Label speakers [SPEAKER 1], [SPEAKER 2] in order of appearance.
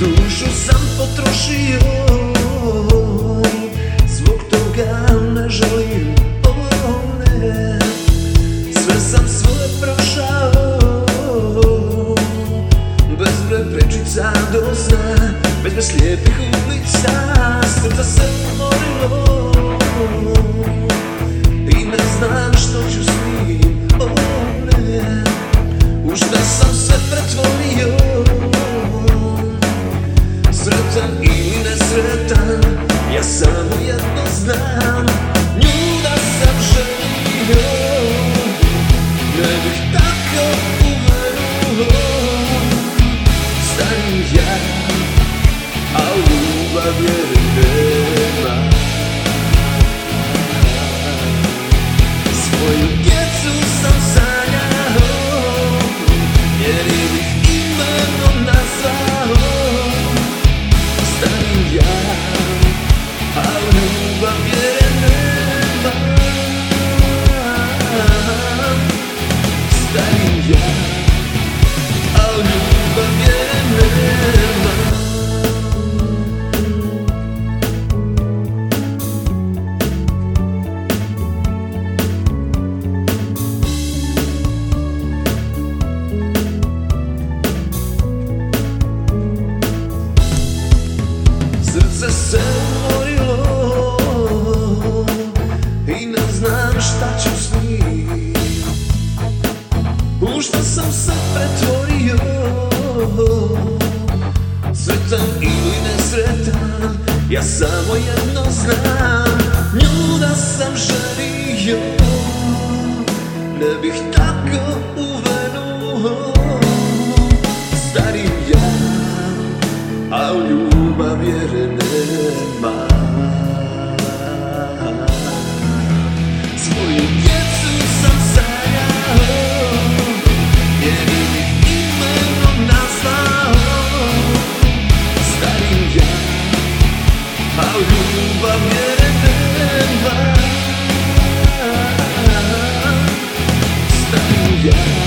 [SPEAKER 1] Dušu sam potrošio Zbog toga ne želim oh ne Sve sam svoje prošao Bez preprečica do sna Bez slijepih ulica Srca se morilo znam. Nju da sam želio Ne bih tako uveruo Starim ja A ljubav što sam se pretvorio. Sretan ili nesretan, ja samo jedno znam Nju da sam želio, ne bih tako uvenuo. Yeah.